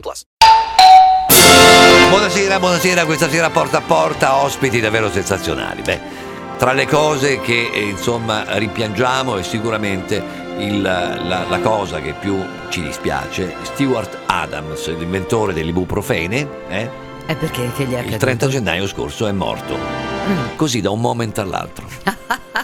plus. Buonasera, buonasera, questa sera porta a porta ospiti davvero sensazionali. Beh, tra le cose che eh, insomma rimpiangiamo è sicuramente il- la, la cosa che più ci dispiace, Stewart Adams, l'inventore dell'ibuprofene, eh, È perché che gli è il accaduto? 30 gennaio scorso è morto. Così da un momento all'altro.